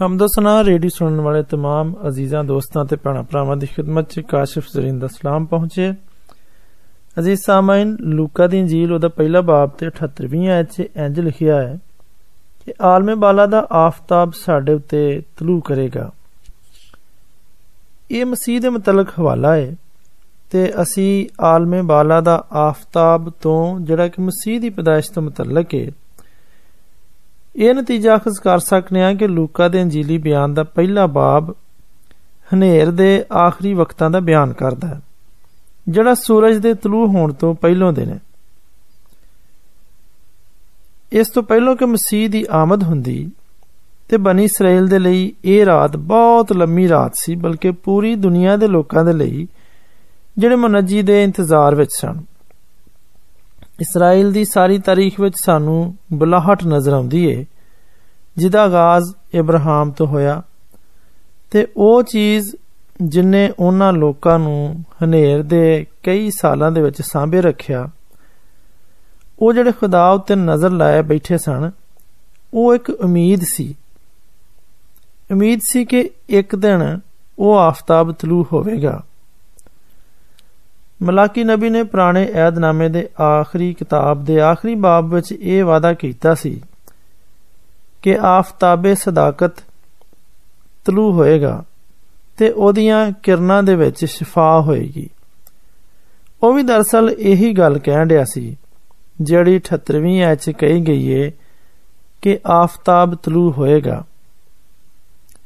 ਹਮਦਸਨਾ radio ਸੁਣਨ ਵਾਲੇ तमाम ਅਜ਼ੀਜ਼ਾਂ ਦੋਸਤਾਂ ਤੇ ਭੈਣਾਂ ਭਰਾਵਾਂ ਦੀ ਖidmat 'ਚ ਕਾਸ਼ਿਫ ਜ਼ਰੀਨ ਦਾ ਸਲਾਮ ਪਹੁੰਚੇ ਅਜ਼ੀਜ਼ ਸਾਮਾਈਨ ਲੂਕਾ ਦੀ ਇੰਜੀਲ ਉਹਦਾ ਪਹਿਲਾ ਬਾਬ ਤੇ 78ਵੀਂ ਆਇਤ 'ਚ ਇੰਜ ਲਿਖਿਆ ਹੈ ਕਿ ਆਲਮੇ ਬਾਲਾ ਦਾ ਆਫਤਾਬ ਸਾਡੇ ਉੱਤੇ ਤਲੂ ਕਰੇਗਾ ਇਹ ਮਸੀਹ ਦੇ ਮੁਤਲਕ ਹਵਾਲਾ ਹੈ ਤੇ ਅਸੀਂ ਆਲਮੇ ਬਾਲਾ ਦਾ ਆਫਤਾਬ ਤੋਂ ਜਿਹੜਾ ਕਿ ਮਸੀਹ ਦੀ ਪਦਾਇਸ਼ ਤੋਂ ਮੁਤਲਕ ਹੈ ਇਹ ਨਤੀਜਾ ਅਖਜ਼ ਕਰ ਸਕਨੇ ਆ ਕਿ ਲੂਕਾ ਦੇ ਅੰਜੀਲੀ ਬਿਆਨ ਦਾ ਪਹਿਲਾ ਬਾਬ ਹਨੇਰ ਦੇ ਆਖਰੀ ਵਕਤਾਂ ਦਾ ਬਿਆਨ ਕਰਦਾ ਹੈ ਜਿਹੜਾ ਸੂਰਜ ਦੇ ਤਲੂ ਹੋਣ ਤੋਂ ਪਹਿਲੋਂ ਦੇ ਨੇ ਇਸ ਤੋਂ ਪਹਿਲਾਂ ਕਿ ਮਸੀਹ ਦੀ ਆਮਦ ਹੁੰਦੀ ਤੇ ਬਨੀ ਇਸਰਾਇਲ ਦੇ ਲਈ ਇਹ ਰਾਤ ਬਹੁਤ ਲੰਮੀ ਰਾਤ ਸੀ ਬਲਕਿ ਪੂਰੀ ਦੁਨੀਆ ਦੇ ਲੋਕਾਂ ਦੇ ਲਈ ਜਿਹੜੇ ਮੁਨੱਜੀ ਦੇ ਇੰਤਜ਼ਾਰ ਵਿੱਚ ਸਨ ਇਸਰਾਇਲ ਦੀ ਸਾਰੀ ਤਾਰੀਖ ਵਿੱਚ ਸਾਨੂੰ ਬੁਲਾਹਟ ਨਜ਼ਰ ਆਉਂਦੀ ਏ ਜਿਹਦਾ ਆਗਾਜ਼ ਇਬਰਾਹਿਮ ਤੋਂ ਹੋਇਆ ਤੇ ਉਹ ਚੀਜ਼ ਜਿਨੇ ਉਹਨਾਂ ਲੋਕਾਂ ਨੂੰ ਹਨੇਰ ਦੇ ਕਈ ਸਾਲਾਂ ਦੇ ਵਿੱਚ ਸਾਂਭੇ ਰੱਖਿਆ ਉਹ ਜਿਹੜੇ ਖੁਦਾ ਉੱਤੇ ਨਜ਼ਰ ਲਾਏ ਬੈਠੇ ਸਨ ਉਹ ਇੱਕ ਉਮੀਦ ਸੀ ਉਮੀਦ ਸੀ ਕਿ ਇੱਕ ਦਿਨ ਉਹ ਆਫਤਾਬ ਤਲੂ ਹੋਵੇਗਾ ਮਲਾਕੀ ਨਬੀ ਨੇ ਪੁਰਾਣੇ ਏਧਨਾਮੇ ਦੇ ਆਖਰੀ ਕਿਤਾਬ ਦੇ ਆਖਰੀ ਬਾਬ ਵਿੱਚ ਇਹ ਵਾਅਦਾ ਕੀਤਾ ਸੀ ਕਿ ਆਫਤਾਬੇ ਸਦਾਕਤ ਤਲੂ ਹੋਏਗਾ ਤੇ ਉਹਦੀਆਂ ਕਿਰਨਾਂ ਦੇ ਵਿੱਚ ਸ਼ਿਫਾ ਹੋਏਗੀ ਉਹ ਵੀ ਦਰਸਲ ਇਹੀ ਗੱਲ ਕਹਿਣ ਰਿਹਾ ਸੀ ਜਿਹੜੀ 78ਵੀਂ ਐਚ ਚ ਕਹੀ ਗਈ ਏ ਕਿ ਆਫਤਾਬ ਤਲੂ ਹੋਏਗਾ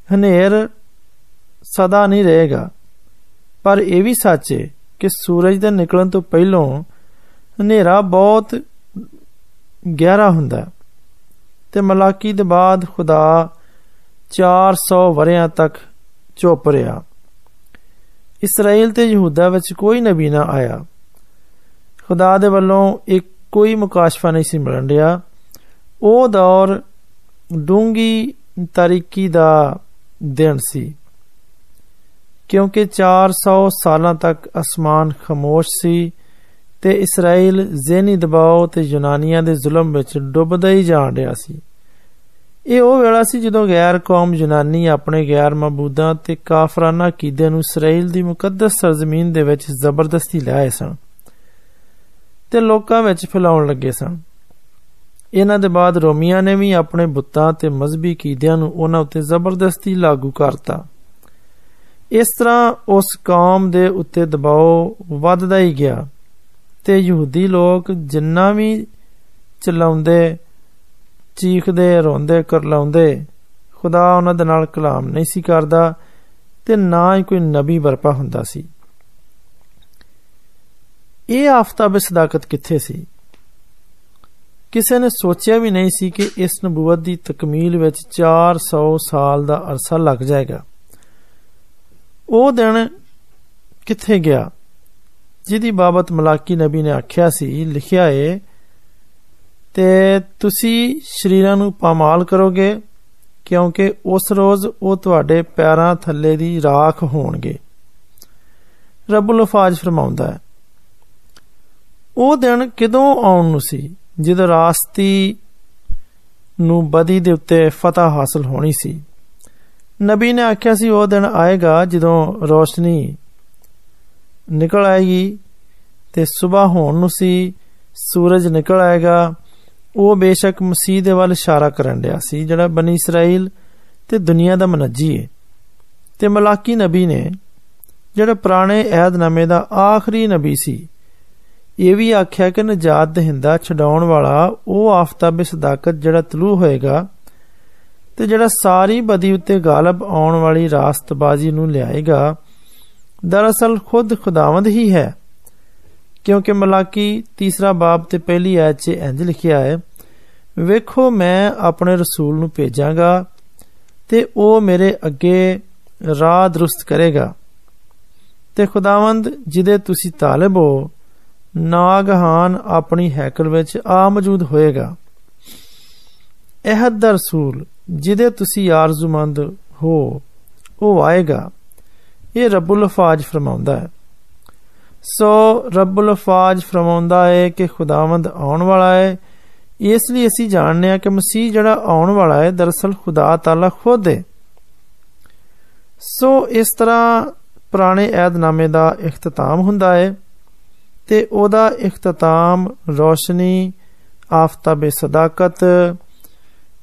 ਹਨੇਰ ਸਦਾ ਨਹੀਂ ਰਹੇਗਾ ਪਰ ਇਹ ਵੀ ਸੱਚ ਏ ਕਿ ਸੂਰਜ ਦੇ ਨਿਕਲਣ ਤੋਂ ਪਹਿਲਾਂ ਹਨੇਰਾ ਬਹੁਤ ਗਹਿਰਾ ਹੁੰਦਾ ਤੇ ਮਲਾਕੀ ਦੇ ਬਾਅਦ ਖੁਦਾ 400 ਵਰਿਆਂ ਤੱਕ ਚੁੱਪ ਰਿਹਾ। ਇਸਰਾਇਲ ਤੇ ਯਹੂਦਾ ਵਿੱਚ ਕੋਈ ਨਬੀ ਨਾ ਆਇਆ। ਖੁਦਾ ਦੇ ਵੱਲੋਂ ਇੱਕ ਕੋਈ ਮੁਕਾਸ਼ਫਾ ਨਹੀਂ ਸੀ ਮਿਲਣ ਰਿਹਾ ਉਹ ਦੌਰ ਡੂੰਗੀ ਤਰੀਕੀ ਦਾ ਦਿਨ ਸੀ। ਕਿਉਂਕਿ 400 ਸਾਲਾਂ ਤੱਕ ਅਸਮਾਨ ਖਮੋਸ਼ ਸੀ ਤੇ ਇਸਰਾਇਲ ਜ਼ੇਨੀ ਦਬਾਅ ਤੇ ਯੂਨਾਨੀਆਂ ਦੇ ਜ਼ੁਲਮ ਵਿੱਚ ਡੁੱਬਦਾ ਹੀ ਜਾਣ ਰਿਹਾ ਸੀ। ਇਹ ਉਹ ਵੇਲਾ ਸੀ ਜਦੋਂ ਗੈਰ ਕੌਮ ਯੂਨਾਨੀ ਆਪਣੇ ਗੈਰ ਮਬੂਦਾਂ ਤੇ ਕਾਫਰਾਨਾ ਕੀਦੇ ਨੂੰ ਇਸਰਾਇਲ ਦੀ ਮੁਕੱਦਸ ਸਰਜ਼ਮੀਨ ਦੇ ਵਿੱਚ ਜ਼ਬਰਦਸਤੀ ਲਿਆਏ ਸਨ ਤੇ ਲੋਕਾਂ ਵਿੱਚ ਫੈਲਾਉਣ ਲੱਗੇ ਸਨ। ਇਹਨਾਂ ਦੇ ਬਾਅਦ ਰੋਮੀਆਂ ਨੇ ਵੀ ਆਪਣੇ ਬੁੱਤਾਂ ਤੇ ਮਜ਼ਬੀ ਕੀਦਿਆਂ ਨੂੰ ਉਹਨਾਂ ਉੱਤੇ ਜ਼ਬਰਦਸਤੀ ਲਾਗੂ ਕਰਤਾ। ਇਸ ਤਰ੍ਹਾਂ ਉਸ ਕੌਮ ਦੇ ਉੱਤੇ ਦਬਾਅ ਵੱਧਦਾ ਹੀ ਗਿਆ ਤੇ ਯਹੂਦੀ ਲੋਕ ਜਿੰਨਾ ਵੀ ਚਲਾਉਂਦੇ ਚੀਖਦੇ ਰੋਂਦੇ ਕਰਲਾਉਂਦੇ ਖੁਦਾ ਉਹਨਾਂ ਦੇ ਨਾਲ ਕਲਾਮ ਨਹੀਂ ਸੀ ਕਰਦਾ ਤੇ ਨਾ ਹੀ ਕੋਈ ਨਬੀ ਵਰਪਾ ਹੁੰਦਾ ਸੀ ਇਹ ਆਫਤਾਬ ਸਦਾਕਤ ਕਿੱਥੇ ਸੀ ਕਿਸੇ ਨੇ ਸੋਚਿਆ ਵੀ ਨਹੀਂ ਸੀ ਕਿ ਇਸ ਨਬੂਵਤ ਦੀ ਤਕਮੀਲ ਵਿੱਚ 400 ਸਾਲ ਦਾ ਅਰਸਾ ਲੱਗ ਜਾਏਗਾ ਉਹ ਦਿਨ ਕਿੱਥੇ ਗਿਆ ਜਿਹਦੀ ਬਾਬਤ ਮਲਾਕੀ ਨਬੀ ਨੇ ਆਖਿਆ ਸੀ ਲਿਖਿਆ ਏ ਤੇ ਤੁਸੀਂ ਸ਼ਰੀਰਾਂ ਨੂੰ ਪਾਮਾਲ ਕਰੋਗੇ ਕਿਉਂਕਿ ਉਸ ਰੋਜ਼ ਉਹ ਤੁਹਾਡੇ ਪੈਰਾਂ ਥੱਲੇ ਦੀ ਰਾਖ ਹੋਣਗੇ ਰੱਬੁਲ ਫਾਜ ਫਰਮਾਉਂਦਾ ਹੈ ਉਹ ਦਿਨ ਕਿਦੋਂ ਆਉਣ ਨੂੰ ਸੀ ਜਦੋਂ ਰਾਸਤੀ ਨੂੰ ਬਦੀ ਦੇ ਉੱਤੇ ਫਤਹ ਹਾਸਲ ਹੋਣੀ ਸੀ ਨਬੀ ਨੇ ਆਖਿਆ ਸੀ, ਉਹ ਦਿਨ ਆਏਗਾ ਜਦੋਂ ਰੋਸ਼ਨੀ ਨਿਕਲ ਆਏਗੀ ਤੇ ਸਵੇਰ ਹੋਣ ਨੂੰ ਸੀ, ਸੂਰਜ ਨਿਕਲ ਆਏਗਾ। ਉਹ ਬੇਸ਼ੱਕ ਮਸੀਹ ਦੇ ਵੱਲ ਇਸ਼ਾਰਾ ਕਰਨ ਰਿਹਾ ਸੀ, ਜਿਹੜਾ ਬਨੀ ਇਸਰਾਇਲ ਤੇ ਦੁਨੀਆ ਦਾ ਮਨੱਜੀ ਹੈ ਤੇ ਮਲਾਕੀ ਨਬੀ ਨੇ, ਜਿਹੜਾ ਪੁਰਾਣੇ ਏਧਨਾਮੇ ਦਾ ਆਖਰੀ ਨਬੀ ਸੀ, ਇਹ ਵੀ ਆਖਿਆ ਕਿ ਨਜਾਤ ਦਹਿੰਦਾ ਛਡਾਉਣ ਵਾਲਾ ਉਹ ਆਫਤਾਬ ਸਦਾਕਤ ਜਿਹੜਾ ਤਲੂ ਹੋਏਗਾ ਤੇ ਜਿਹੜਾ ਸਾਰੀ ਬਦੀ ਉੱਤੇ ਗਾਲਬ ਆਉਣ ਵਾਲੀ ਰਾਸਤਬਾਜ਼ੀ ਨੂੰ ਲਿਆਏਗਾ ਦਰਅਸਲ ਖੁਦ ਖੁਦਾਵੰਦ ਹੀ ਹੈ ਕਿਉਂਕਿ ਮਲਾਕੀ ਤੀਸਰਾ ਬਾਬ ਤੇ ਪਹਿਲੀ ਆਇਤ 'ਚ ਇੰਜ ਲਿਖਿਆ ਹੈ ਵੇਖੋ ਮੈਂ ਆਪਣੇ ਰਸੂਲ ਨੂੰ ਭੇਜਾਂਗਾ ਤੇ ਉਹ ਮੇਰੇ ਅੱਗੇ ਰਾਹ ਦਰੁਸਤ ਕਰੇਗਾ ਤੇ ਖੁਦਾਵੰਦ ਜਿਹਦੇ ਤੁਸੀਂ ਤਾਲਬ ਹੋ ਨਾਗਹਾਨ ਆਪਣੀ ਹੈਕਲ ਵਿੱਚ ਆ ਮੌਜੂਦ ਹੋਏਗਾ ਅਹਦ ਦਾ ਰਸੂਲ ਜਿਹਦੇ ਤੁਸੀਂ ਆਰਜ਼ੂਮੰਦ ਹੋ ਉਹ ਆਏਗਾ ਇਹ ਰੱਬੁਲ ਫਾਜ ਫਰਮਾਉਂਦਾ ਹੈ ਸੋ ਰੱਬੁਲ ਫਾਜ ਫਰਮਾਉਂਦਾ ਹੈ ਕਿ ਖੁਦਾਵੰਦ ਆਉਣ ਵਾਲਾ ਹੈ ਇਸ ਲਈ ਅਸੀਂ ਜਾਣਦੇ ਹਾਂ ਕਿ ਮਸੀਹ ਜਿਹੜਾ ਆਉਣ ਵਾਲਾ ਹੈ ਦਰਸਲ ਖੁਦਾ ਤਾਲਾ ਖੁਦ ਹੈ ਸੋ ਇਸ ਤਰ੍ਹਾਂ ਪੁਰਾਣੇ ਏਧਨਾਮੇ ਦਾ ਇਖਤਤਾਮ ਹੁੰਦਾ ਹੈ ਤੇ ਉਹਦਾ ਇਖਤਤਾਮ ਰੋਸ਼ਨੀ ਆਫਤਾਬੇ ਸਦਾਕਤ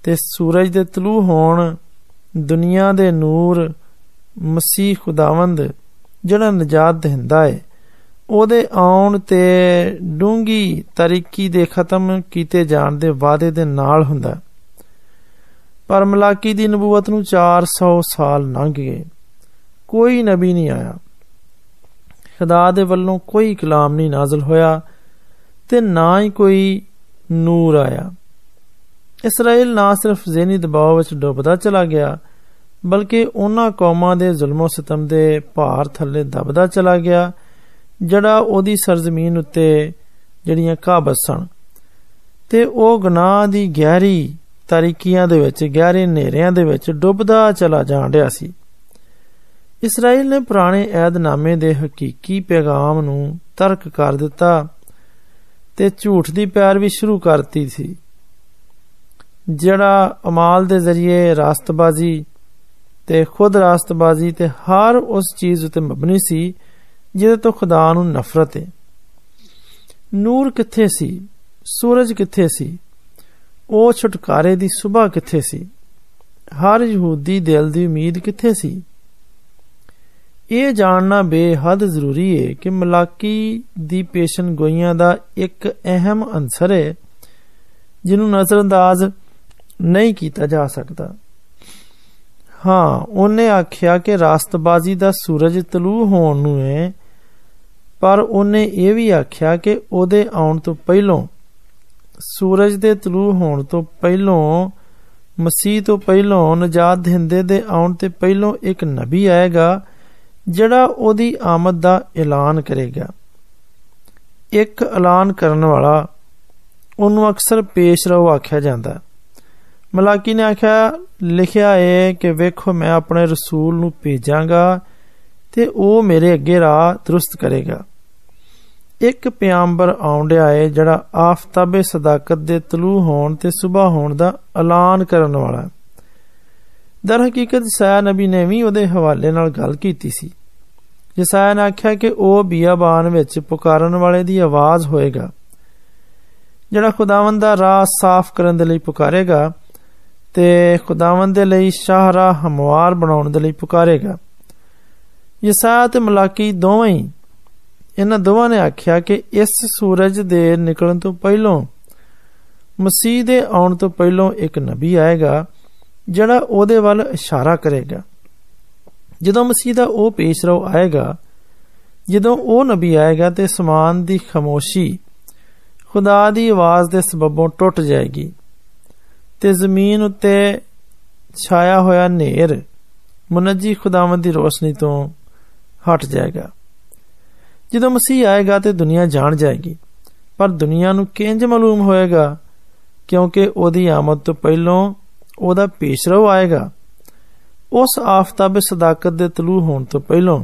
ਤੇ ਸੂਰਜ ਦੇ ਤਲੂ ਹੋਣ ਦੁਨੀਆ ਦੇ ਨੂਰ ਮਸੀਹ ਖੁਦਾਵੰਦ ਜਿਹੜਾ ਨਜਾਤ ਦਿੰਦਾ ਹੈ ਉਹਦੇ ਆਉਣ ਤੇ ਡੂੰਗੀ ਤਰੀਕੀ ਦੇ ਖਤਮ ਕੀਤੇ ਜਾਣ ਦੇ ਵਾਅਦੇ ਦੇ ਨਾਲ ਹੁੰਦਾ ਪਰ ਮਲਾਕੀ ਦੀ ਨਬੂਵਤ ਨੂੰ 400 ਸਾਲ ਲੰਘ ਗਏ ਕੋਈ ਨਬੀ ਨਹੀਂ ਆਇਆ ਖੁਦਾ ਦੇ ਵੱਲੋਂ ਕੋਈ ਕਲਾਮ ਨਹੀਂ ਨਾਜ਼ਲ ਹੋਇਆ ਤੇ ਨਾ ਹੀ ਕੋਈ ਨੂਰ ਆਇਆ ਇਸਰਾਇਲ ਨਾ ਸਿਰਫ ਜ਼ੇਨੀ ਦਬਾਅ ਵਿੱਚ ਡੁੱਬਦਾ ਚਲਾ ਗਿਆ ਬਲਕਿ ਉਹਨਾਂ ਕੌਮਾਂ ਦੇ ਜ਼ੁਲਮੋ ਸਤਮ ਦੇ ਭਾਰ ਥੱਲੇ ਦਬਦਾ ਚਲਾ ਗਿਆ ਜਿਹੜਾ ਉਹਦੀ ਸਰਜ਼ਮੀਨ ਉੱਤੇ ਜਿਹੜੀਆਂ ਕਾਬਤ ਸਨ ਤੇ ਉਹ ਗੁਨਾਹ ਦੀ ਗਹਿਰੀ ਤਾਰੀਕੀਆਂ ਦੇ ਵਿੱਚ ਗਹਿਰੇ ਹਨੇਰਿਆਂ ਦੇ ਵਿੱਚ ਡੁੱਬਦਾ ਚਲਾ ਜਾਣ ਰਿਹਾ ਸੀ ਇਸਰਾਇਲ ਨੇ ਪੁਰਾਣੇ ਏਧਨਾਮੇ ਦੇ ਹਕੀਕੀ ਪੈਗਾਮ ਨੂੰ ਤਰਕ ਕਰ ਦਿੱਤਾ ਤੇ ਝੂਠ ਦੀ ਪੈਰਵੀ ਸ਼ੁਰੂ ਕਰਤੀ ਸੀ ਜਿਹੜਾ ਅਮਾਲ ਦੇ ਜ਼ਰੀਏ ਰਾਸਤਬਾਜ਼ੀ ਤੇ ਖੁਦ ਰਾਸਤਬਾਜ਼ੀ ਤੇ ਹਰ ਉਸ ਚੀਜ਼ ਉਤੇ ਮਬਨੀ ਸੀ ਜਿਹਦੇ ਤੋਂ ਖੁਦਾ ਨੂੰ ਨਫ਼ਰਤ ਹੈ ਨੂਰ ਕਿੱਥੇ ਸੀ ਸੂਰਜ ਕਿੱਥੇ ਸੀ ਉਹ ਛੁਟਕਾਰੇ ਦੀ ਸਵੇਰ ਕਿੱਥੇ ਸੀ ਹਰ ਯਹੂਦੀ ਦਿਲ ਦੀ ਉਮੀਦ ਕਿੱਥੇ ਸੀ ਇਹ ਜਾਣਨਾ ਬੇਹੱਦ ਜ਼ਰੂਰੀ ਹੈ ਕਿ ਮਲਾਕੀ ਦੀ ਪੇਸ਼ਨ ਗੋਈਆਂ ਦਾ ਇੱਕ ਅਹਿਮ ਅੰਸਰ ਹੈ ਜਿਹਨੂੰ ਨਜ਼ਰਅੰਦਾਜ਼ ਨਹੀਂ ਕੀਤਾ ਜਾ ਸਕਦਾ ਹਾਂ ਉਹਨੇ ਆਖਿਆ ਕਿ ਰਾਸਤਬਾਜ਼ੀ ਦਾ ਸੂਰਜ ਤਲੂ ਹੋਣ ਨੂੰ ਹੈ ਪਰ ਉਹਨੇ ਇਹ ਵੀ ਆਖਿਆ ਕਿ ਉਹਦੇ ਆਉਣ ਤੋਂ ਪਹਿਲਾਂ ਸੂਰਜ ਦੇ ਤਲੂ ਹੋਣ ਤੋਂ ਪਹਿਲਾਂ ਮਸੀਹ ਤੋਂ ਪਹਿਲਾਂ ਨਜਾਤ ਦਿੰਦੇ ਦੇ ਆਉਣ ਤੇ ਪਹਿਲਾਂ ਇੱਕ ਨਬੀ ਆਏਗਾ ਜਿਹੜਾ ਉਹਦੀ ਆਮਦ ਦਾ ਐਲਾਨ ਕਰੇਗਾ ਇੱਕ ਐਲਾਨ ਕਰਨ ਵਾਲਾ ਉਹਨੂੰ ਅਕਸਰ ਪੇਸ਼ਰੋ ਆਖਿਆ ਜਾਂਦਾ ਮਲਾਕੀ ਨੇ ਆਖਿਆ ਲਿਖਿਆ ਹੈ ਕਿ ਵੇਖੋ ਮੈਂ ਆਪਣੇ ਰਸੂਲ ਨੂੰ ਭੇਜਾਂਗਾ ਤੇ ਉਹ ਮੇਰੇ ਅੱਗੇ ਰਾਹ ਦਰੁਸਤ ਕਰੇਗਾ ਇੱਕ ਪਿਆੰਬਰ ਆਉਂਦਿਆ ਹੈ ਜਿਹੜਾ ਆਫਤਾਬੇ ਸਦਾਕਤ ਦੇ ਤਲੂ ਹੋਣ ਤੇ ਸਵੇਰ ਹੋਣ ਦਾ ਐਲਾਨ ਕਰਨ ਵਾਲਾ ਹੈ ਦਰ ਹਕੀਕਤ ਸਾਇਆ ਨਬੀ ਨੇ ਵੀ ਉਹਦੇ ਹਵਾਲੇ ਨਾਲ ਗੱਲ ਕੀਤੀ ਸੀ ਜਿਸਾਇਆ ਨੇ ਆਖਿਆ ਕਿ ਉਹ ਬੀਆਬਾਨ ਵਿੱਚ ਪੁਕਾਰਨ ਵਾਲੇ ਦੀ ਆਵਾਜ਼ ਹੋਏਗਾ ਜਿਹੜਾ ਖੁਦਾਵੰਦ ਦਾ ਰਾਹ ਸਾਫ਼ ਕਰਨ ਦੇ ਲਈ ਪੁਕਾਰੇਗਾ ਤੇ ਖੁਦਾਵੰਦ ਦੇ ਲਈ ਸ਼ਾਹਰਾ ਹਮਵਾਰ ਬਣਾਉਣ ਦੇ ਲਈ ਪੁਕਾਰੇਗਾ ਯਸਾਇਆ ਤੇ ਮਲਾਕੀ ਦੋਵੇਂ ਹੀ ਇਹਨਾਂ ਦੋਵਾਂ ਨੇ ਆਖਿਆ ਕਿ ਇਸ ਸੂਰਜ ਦੇ ਨਿਕਲਣ ਤੋਂ ਪਹਿਲਾਂ ਮਸੀਹ ਦੇ ਆਉਣ ਤੋਂ ਪਹਿਲਾਂ ਇੱਕ ਨਬੀ ਆਏਗਾ ਜਿਹੜਾ ਉਹਦੇ ਵੱਲ ਇਸ਼ਾਰਾ ਕਰੇਗਾ ਜਦੋਂ ਮਸੀਹ ਦਾ ਉਹ ਪੇਸ਼ਰੋ ਆਏਗਾ ਜਦੋਂ ਉਹ ਨਬੀ ਆਏਗਾ ਤੇ ਸਮਾਨ ਦੀ ਖਮੋਸ਼ੀ ਖੁਦਾ ਦੀ ਆਵਾਜ਼ ਦੇ ਸਬਬੋਂ ਟੁੱਟ ਜਾਏਗੀ ਤੇ ਜ਼ਮੀਨ ਉੱਤੇ ਛਾਇਆ ਹੋਇਆ ਹਨੇਰ ਮੁਨੱਜੀ ਖੁਦਾਵੰਦ ਦੀ ਰੋਸ਼ਨੀ ਤੋਂ ਹਟ ਜਾਏਗਾ ਜਦੋਂ ਮਸੀਹ ਆਏਗਾ ਤੇ ਦੁਨੀਆ ਜਾਣ ਜਾਏਗੀ ਪਰ ਦੁਨੀਆ ਨੂੰ ਕਿੰਜ ਮਾਲੂਮ ਹੋਏਗਾ ਕਿਉਂਕਿ ਉਹਦੀ ਆਮਦ ਤੋਂ ਪਹਿਲਾਂ ਉਹਦਾ ਪੇਸ਼ਰੋ ਆਏਗਾ ਉਸ ਆਫਤਾਬ ਸਦਾਕਤ ਦੇ ਤਲੂ ਹੋਣ ਤੋਂ ਪਹਿਲਾਂ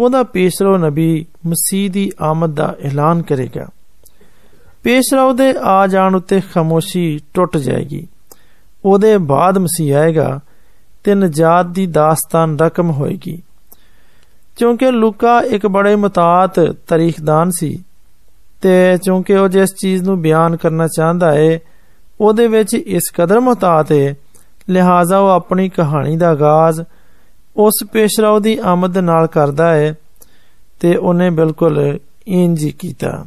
ਉਹਦਾ ਪੇਸ਼ਰੋ ਨਬੀ ਮਸੀਹ ਦੀ ਆਮਦ ਦਾ ਐਲਾਨ ਕਰੇਗਾ ਪੇਸ਼ਰਾਉ ਦੇ ਆ ਜਾਣ ਉੱਤੇ ਖਮੋਸ਼ੀ ਟੁੱਟ ਜਾਏਗੀ। ਉਹਦੇ ਬਾਅਦ ਮਸੀਹ ਆਏਗਾ, ਤੇ ਨਜਾਤ ਦੀ ਦਾਸਤਾਨ ਰਕਮ ਹੋਏਗੀ। ਕਿਉਂਕਿ ਲੂਕਾ ਇੱਕ ਬੜੇ ਮਤਾਤ ਤਾਰੀਖਦਾਨ ਸੀ, ਤੇ ਕਿਉਂਕਿ ਉਹ ਜਿਸ ਚੀਜ਼ ਨੂੰ ਬਿਆਨ ਕਰਨਾ ਚਾਹੁੰਦਾ ਹੈ ਉਹਦੇ ਵਿੱਚ ਇਸ ਕਦਰ ਮਤਾਤ ਹੈ ਲਿਹਾਜ਼ਾ ਉਹ ਆਪਣੀ ਕਹਾਣੀ ਦਾ ਆਗਾਜ਼, ਉਸ ਪੇਸ਼ਰਾਉ ਦੀ ਆਮਦ ਨਾਲ ਕਰਦਾ ਹੈ ਤੇ ਉਹਨੇ ਬਿਲਕੁਲ ਇੰਜ ਹੀ ਕੀਤਾ।